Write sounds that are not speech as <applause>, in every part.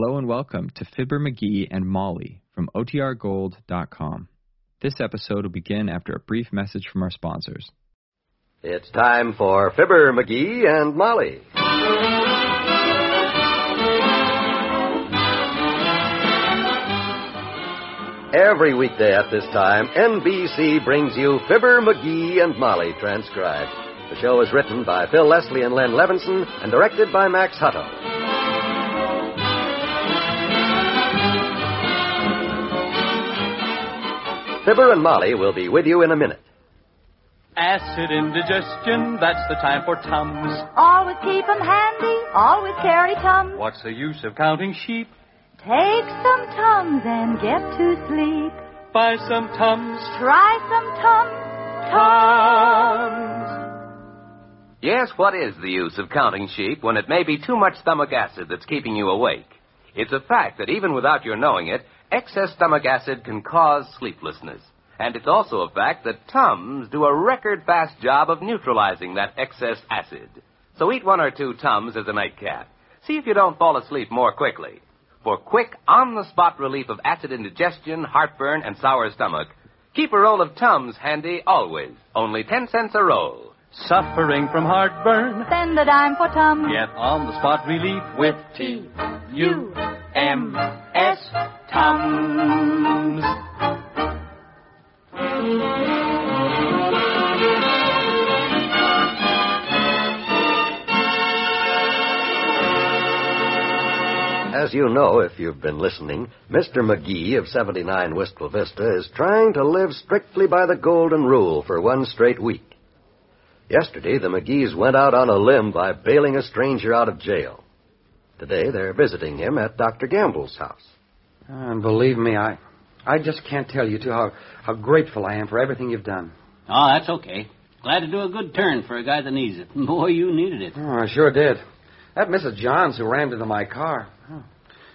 Hello and welcome to Fibber McGee and Molly from OTRGold.com. This episode will begin after a brief message from our sponsors. It's time for Fibber McGee and Molly. Every weekday at this time, NBC brings you Fibber McGee and Molly transcribed. The show is written by Phil Leslie and Len Levinson and directed by Max Hutto. Fibber and Molly will be with you in a minute. Acid indigestion, that's the time for Tums. Always keep 'em handy, always carry Tums. What's the use of counting sheep? Take some Tums and get to sleep. Buy some Tums. Try some Tums. Tums. Yes, what is the use of counting sheep when it may be too much stomach acid that's keeping you awake? It's a fact that even without your knowing it, excess stomach acid can cause sleeplessness. And it's also a fact that Tums do a record fast job of neutralizing that excess acid. So eat one or two Tums as a nightcap. See if you don't fall asleep more quickly. For quick, on the spot relief of acid indigestion, heartburn, and sour stomach, keep a roll of Tums handy always. Only 10 cents a roll. Suffering from heartburn? Send a dime for Tums. Get on the spot relief with T U M S Tums. As you know, if you've been listening, Mr. McGee of 79 Wistful Vista is trying to live strictly by the golden rule for one straight week. Yesterday, the McGees went out on a limb by bailing a stranger out of jail. Today, they're visiting him at Dr. Gamble's house. And believe me, I, I just can't tell you two how, how grateful I am for everything you've done. Oh, that's okay. Glad to do a good turn for a guy that needs it. <laughs> Boy, you needed it. Oh, I sure did. That Mrs. Johns who rammed into my car. oh,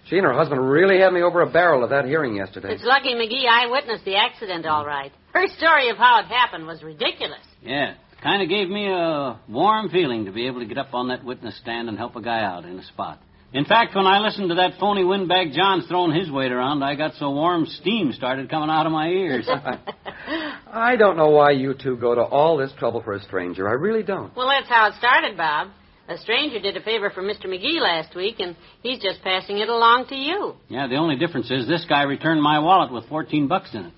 She and her husband really had me over a barrel at that hearing yesterday. It's lucky McGee I witnessed the accident all right. Her story of how it happened was ridiculous. Yeah, kind of gave me a warm feeling to be able to get up on that witness stand and help a guy out in a spot. In fact, when I listened to that phony windbag John's throwing his weight around, I got so warm steam started coming out of my ears. <laughs> I don't know why you two go to all this trouble for a stranger. I really don't. Well, that's how it started, Bob. A stranger did a favor for Mr. McGee last week, and he's just passing it along to you. yeah, the only difference is this guy returned my wallet with 14 bucks in it.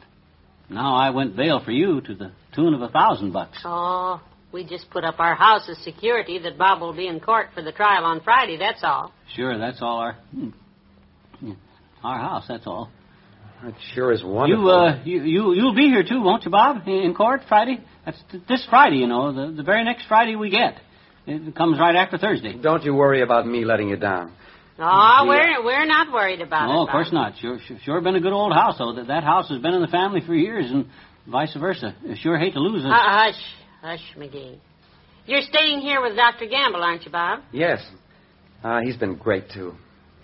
Now I went bail for you to the tune of a thousand bucks. Oh, we just put up our house as security that Bob will be in court for the trial on Friday, that's all. Sure, that's all our... hmm. Our house, that's all. It sure is wonderful. You, uh, you, you, you'll be here too, won't you, Bob? In court Friday? That's th- this Friday, you know, the, the very next Friday we get. It comes right after Thursday. Don't you worry about me letting you down. Oh, Yeah. we're we're not worried about it. No, of course not. Sure, sure, sure been a good old house, though. That, that house has been in the family for years, and vice versa. I sure hate to lose it. Uh, hush, hush, McGee. You're staying here with Dr. Gamble, aren't you, Bob? Yes. Uh, he's been great, too.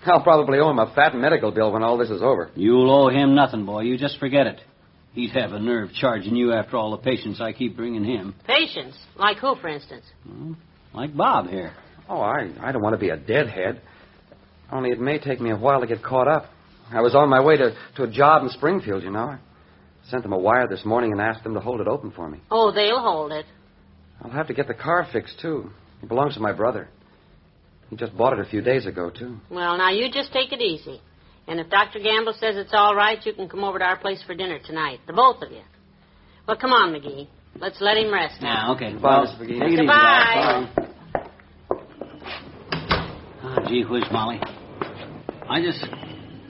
I'll probably owe him a fat medical bill when all this is over. You'll owe him nothing, boy. You just forget it. He'd have a nerve charging you after all the patients I keep bringing him. Patients. Like who, for instance? Like Bob here. Oh, I, I don't want to be a deadhead. Only it may take me a while to get caught up. I was on my way to, to a job in Springfield, you know. I sent them a wire this morning and asked them to hold it open for me. Oh, they'll hold it. I'll have to get the car fixed, too. It belongs to my brother. He just bought it a few days ago, too. Well, now you just take it easy. And if Dr. Gamble says it's all right, you can come over to our place for dinner tonight, the both of you. Well, come on, McGee. Let's let him rest now. Now, okay. Goodbye, well, Mr. McGee. take it easy, Goodbye. Bob. Ah, gee whiz, Molly. I just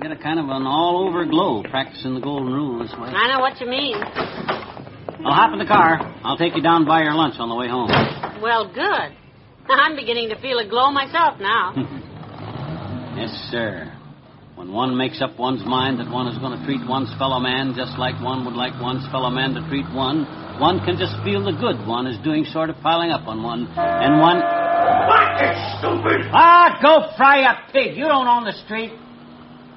get a kind of an all-over glow practicing the golden rule this way. I know what you mean. I'll hop in the car. I'll take you down by your lunch on the way home. Well, good. <laughs> I'm beginning to feel a glow myself now. <laughs> yes, sir. When one makes up one's mind that one is going to treat one's fellow man just like one would like one's fellow man to treat one, one can just feel the good one is doing sort of piling up on one. And one. What, you stupid? Ah, go fry a pig. You don't own the street.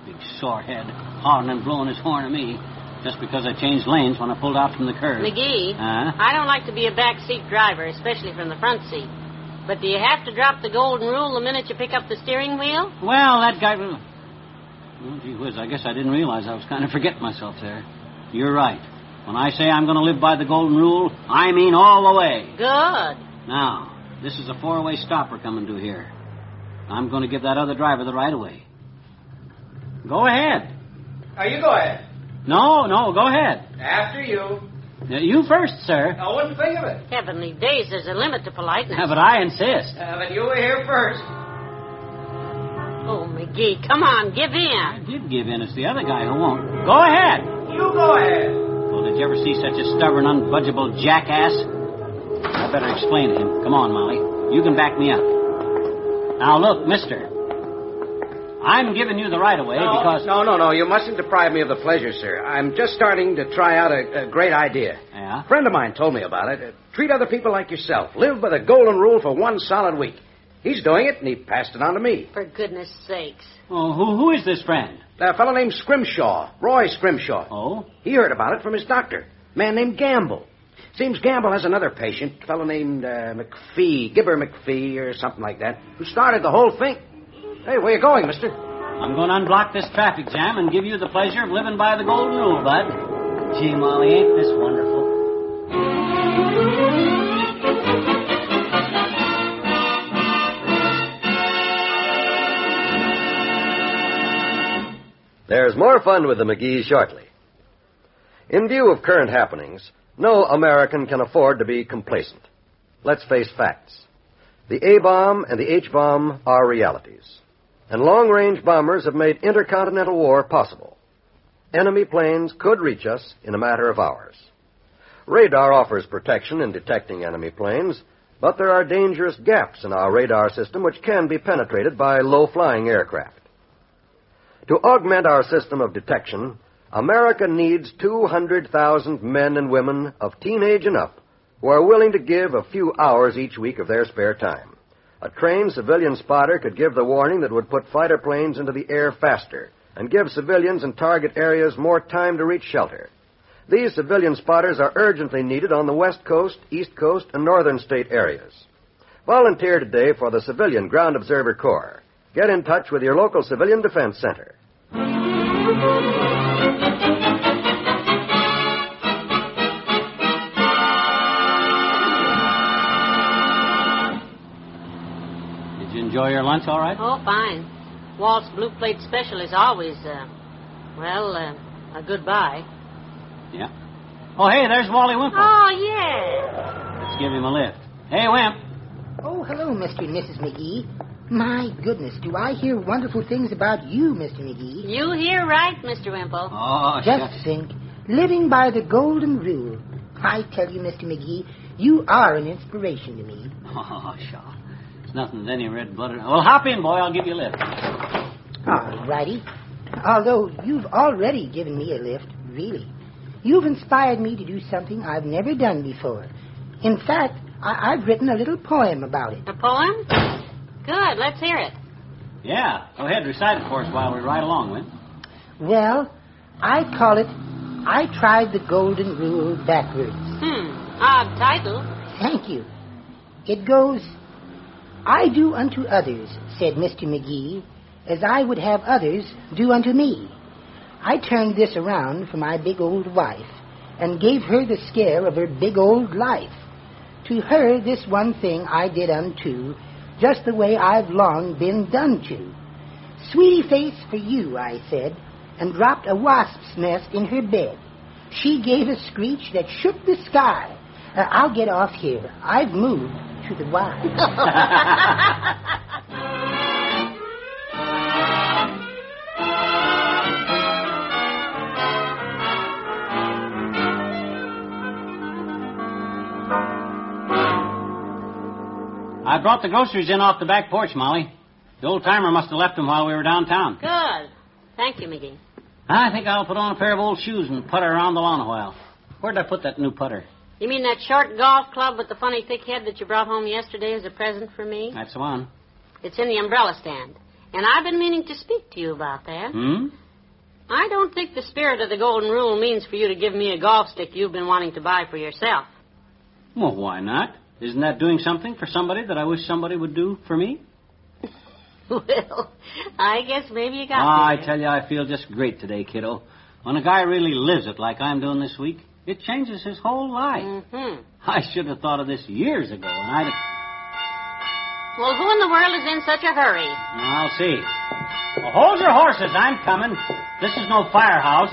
Big sorehead, hollering and blowing his horn at me. Just because I changed lanes when I pulled out from the curb. McGee, Huh? I don't like to be a backseat driver, especially from the front seat. But do you have to drop the golden rule the minute you pick up the steering wheel? Well, that guy. Well, gee whiz, I guess I didn't realize I was kind of forgetting myself there. You're right. When I say I'm going to live by the golden rule, I mean all the way. Good. Now, this is a four-way stop we're coming to here. I'm going to give that other driver the right of way. Go ahead. Now, you go ahead. No, no, go ahead. After you. Now, you first, sir. I wouldn't think of it. Heavenly days, there's a limit to politeness. Yeah, but I insist. Uh, but you were here first. Oh, McGee, come on, give in. I did give in. It's the other guy who won't. Go ahead. You go ahead. Well, did you ever see such a stubborn, unbudgeable jackass? I better explain to him. Come on, Molly. You can back me up. Now, look, mister. I'm giving you the right of way no, because. No, no, no. You mustn't deprive me of the pleasure, sir. I'm just starting to try out a, a great idea. Yeah? A friend of mine told me about it. Uh, treat other people like yourself. Live by the golden rule for one solid week. He's doing it, and he passed it on to me. For goodness sakes. Oh, who, who is this friend? A fellow named Scrimshaw, Roy Scrimshaw. Oh? He heard about it from his doctor, a man named Gamble. Seems Gamble has another patient, a fellow named uh, McPhee, Gibber McPhee, or something like that, who started the whole thing. Hey, where you going, mister? I'm going to unblock this traffic jam and give you the pleasure of living by the golden rule, bud. Gee, Molly, ain't this wonderful? There's more fun with the McGees shortly. In view of current happenings, no American can afford to be complacent. Let's face facts. The A bomb and the H bomb are realities, and long range bombers have made intercontinental war possible. Enemy planes could reach us in a matter of hours. Radar offers protection in detecting enemy planes, but there are dangerous gaps in our radar system which can be penetrated by low flying aircraft. To augment our system of detection, America needs 200,000 men and women of teenage and up who are willing to give a few hours each week of their spare time. A trained civilian spotter could give the warning that would put fighter planes into the air faster and give civilians in target areas more time to reach shelter. These civilian spotters are urgently needed on the West Coast, East Coast, and Northern state areas. Volunteer today for the Civilian Ground Observer Corps. Get in touch with your local Civilian Defense Center. You enjoy your lunch all right? Oh, fine. Walt's Blue Plate Special is always, uh, well, uh, a goodbye. Yeah. Oh, hey, there's Wally Wimple. Oh, yeah. Let's give him a lift. Hey, Wimp. Oh, hello, Mr. and Mrs. McGee. My goodness, do I hear wonderful things about you, Mr. McGee? You hear right, Mr. Wimple. Oh, Just shucks. think, living by the golden rule. I tell you, Mr. McGee, you are an inspiration to me. Oh, sure. It's nothing to any red-blooded. Well, hop in, boy. I'll give you a lift. All righty. Although you've already given me a lift, really. You've inspired me to do something I've never done before. In fact, I- I've written a little poem about it. A poem? Good, let's hear it. Yeah. Go ahead, recite it for us while we ride along, Wimp. Well, I call it I Tried the Golden Rule Backwards. Hmm, odd title. Thank you. It goes, I do unto others, said Mr. McGee, as I would have others do unto me. I turned this around for my big old wife and gave her the scare of her big old life. To her, this one thing I did unto, just the way I've long been done to. Sweetie face for you, I said, and dropped a wasp's nest in her bed. She gave a screech that shook the sky. Uh, I'll get off here. I've moved to the Y. I brought the groceries in off the back porch, Molly. The old timer must have left them while we were downtown. Good. Thank you, McGee. I think I'll put on a pair of old shoes and putter around the lawn a while. Where'd I put that new putter? You mean that short golf club with the funny thick head that you brought home yesterday as a present for me? That's the one. It's in the umbrella stand. And I've been meaning to speak to you about that. Hmm? I don't think the spirit of the golden rule means for you to give me a golf stick you've been wanting to buy for yourself. Well, why not? Isn't that doing something for somebody that I wish somebody would do for me? <laughs> Well, I guess maybe you got Oh, I tell you, I feel just great today, kiddo. When a guy really lives it like I'm doing this week, it changes his whole life. Mm-hmm. I should have thought of this years ago, and I'd have... Well, who in the world is in such a hurry? I'll see. Well, hold your horses. I'm coming. This is no firehouse.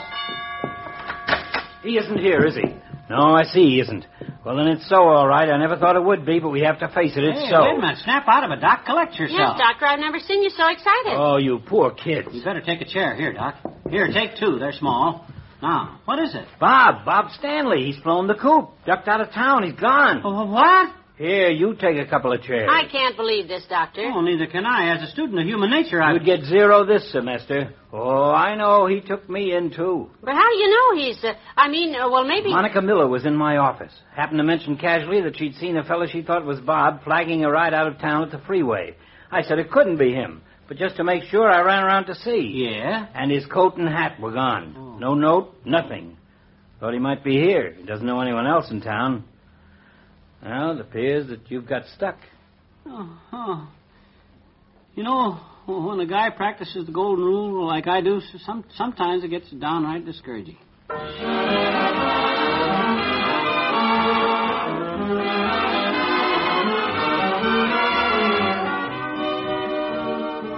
He isn't here, is he? No, I see he isn't. Well, then it's so, all right. I never thought it would be, but we have to face it. It's hey, so. wait a minute. Snap out of it, Doc. Collect yourself. Yes. Doctor, I've never seen you so excited. Oh, you poor kids. You better take a chair. Here, Doc. Here, take two. They're small. Now, what is it? Bob, Bob Stanley. He's flown the coop. Ducked out of town. He's gone. Oh, what? Here, you take a couple of chairs. I can't believe this, Doctor. Oh, neither can I. As a student of human nature, I... You'd get zero this semester. Oh, I know. He took me in, too. But how do you know he's, uh, I mean, uh, well, maybe... Monica Miller was in my office. Happened to mention casually that she'd seen a fellow she thought was Bob flagging a ride out of town at the freeway. I said it couldn't be him. But just to make sure, I ran around to see. Yeah? And his coat and hat were gone. Oh. No note, nothing. Thought he might be here. He doesn't know anyone else in town. Well, it appears that you've got stuck. Oh, oh. You know, when a guy practices the golden rule like I do, some, sometimes it gets downright discouraging.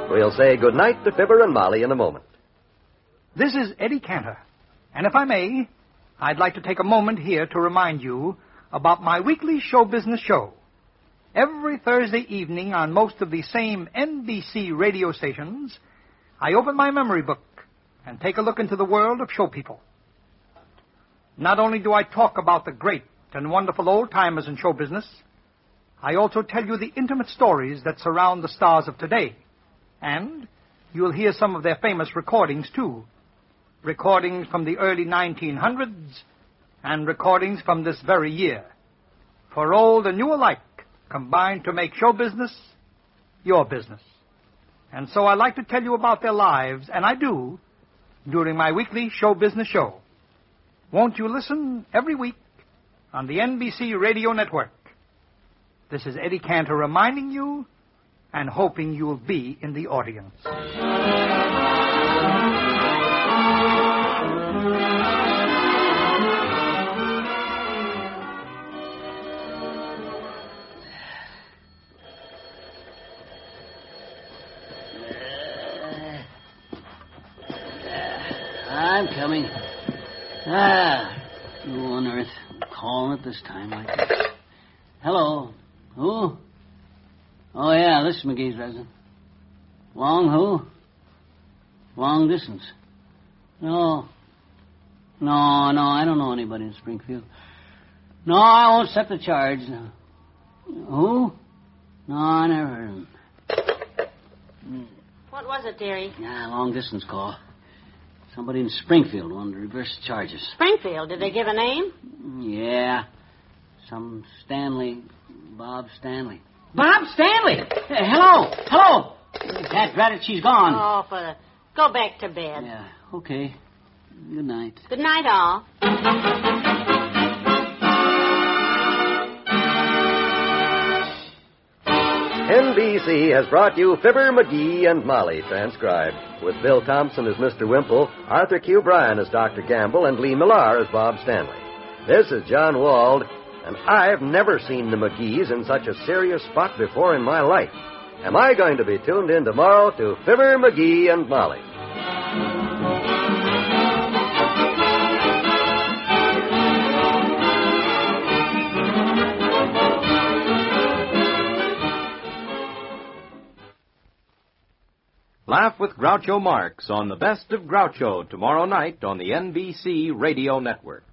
We'll say good night to Fibber and Molly in a moment. This is Eddie Cantor. And if I may, I'd like to take a moment here to remind you about my weekly show business show. Every Thursday evening on most of the same NBC radio stations, I open my memory book and take a look into the world of show people. Not only do I talk about the great and wonderful old timers in show business, I also tell you the intimate stories that surround the stars of today. And you'll hear some of their famous recordings, too. Recordings from the early 1900s and recordings from this very year. For old and new alike combined to make show business your business. And so I like to tell you about their lives, and I do, during my weekly show business show. Won't you listen every week on the NBC Radio Network? This is Eddie Cantor reminding you and hoping you'll be in the audience. I'm coming. Ah, who on earth calling at this time like this? Hello. Who? Oh, yeah, this is McGee's resident. Long who? Long distance. No. No, no, I don't know anybody in Springfield. No, I won't set the charge. Who? No, I never heard of him. What was it, dearie? Yeah, long distance call. Somebody in Springfield wanted to reverse the charges. Springfield. Did they give a name? Mm, yeah. Some Stanley. Bob Stanley. Bob Stanley. Hey, hello. Hello. That rat it, she's gone. Oh, for the... Go back to bed. Yeah, okay. Good night. Good night, all. NBC has brought you Fibber, McGee, and Molly transcribed, with Bill Thompson as Mr. Wimple, Arthur Q. Bryan as Dr. Gamble, and Lee Millar as Bob Stanley. This is John Wald, and I've never seen the McGees in such a serious spot before in my life. Am I going to be tuned in tomorrow to Fibber, McGee, and Molly? Laugh with Groucho Marx on the best of Groucho tomorrow night on the NBC Radio Network.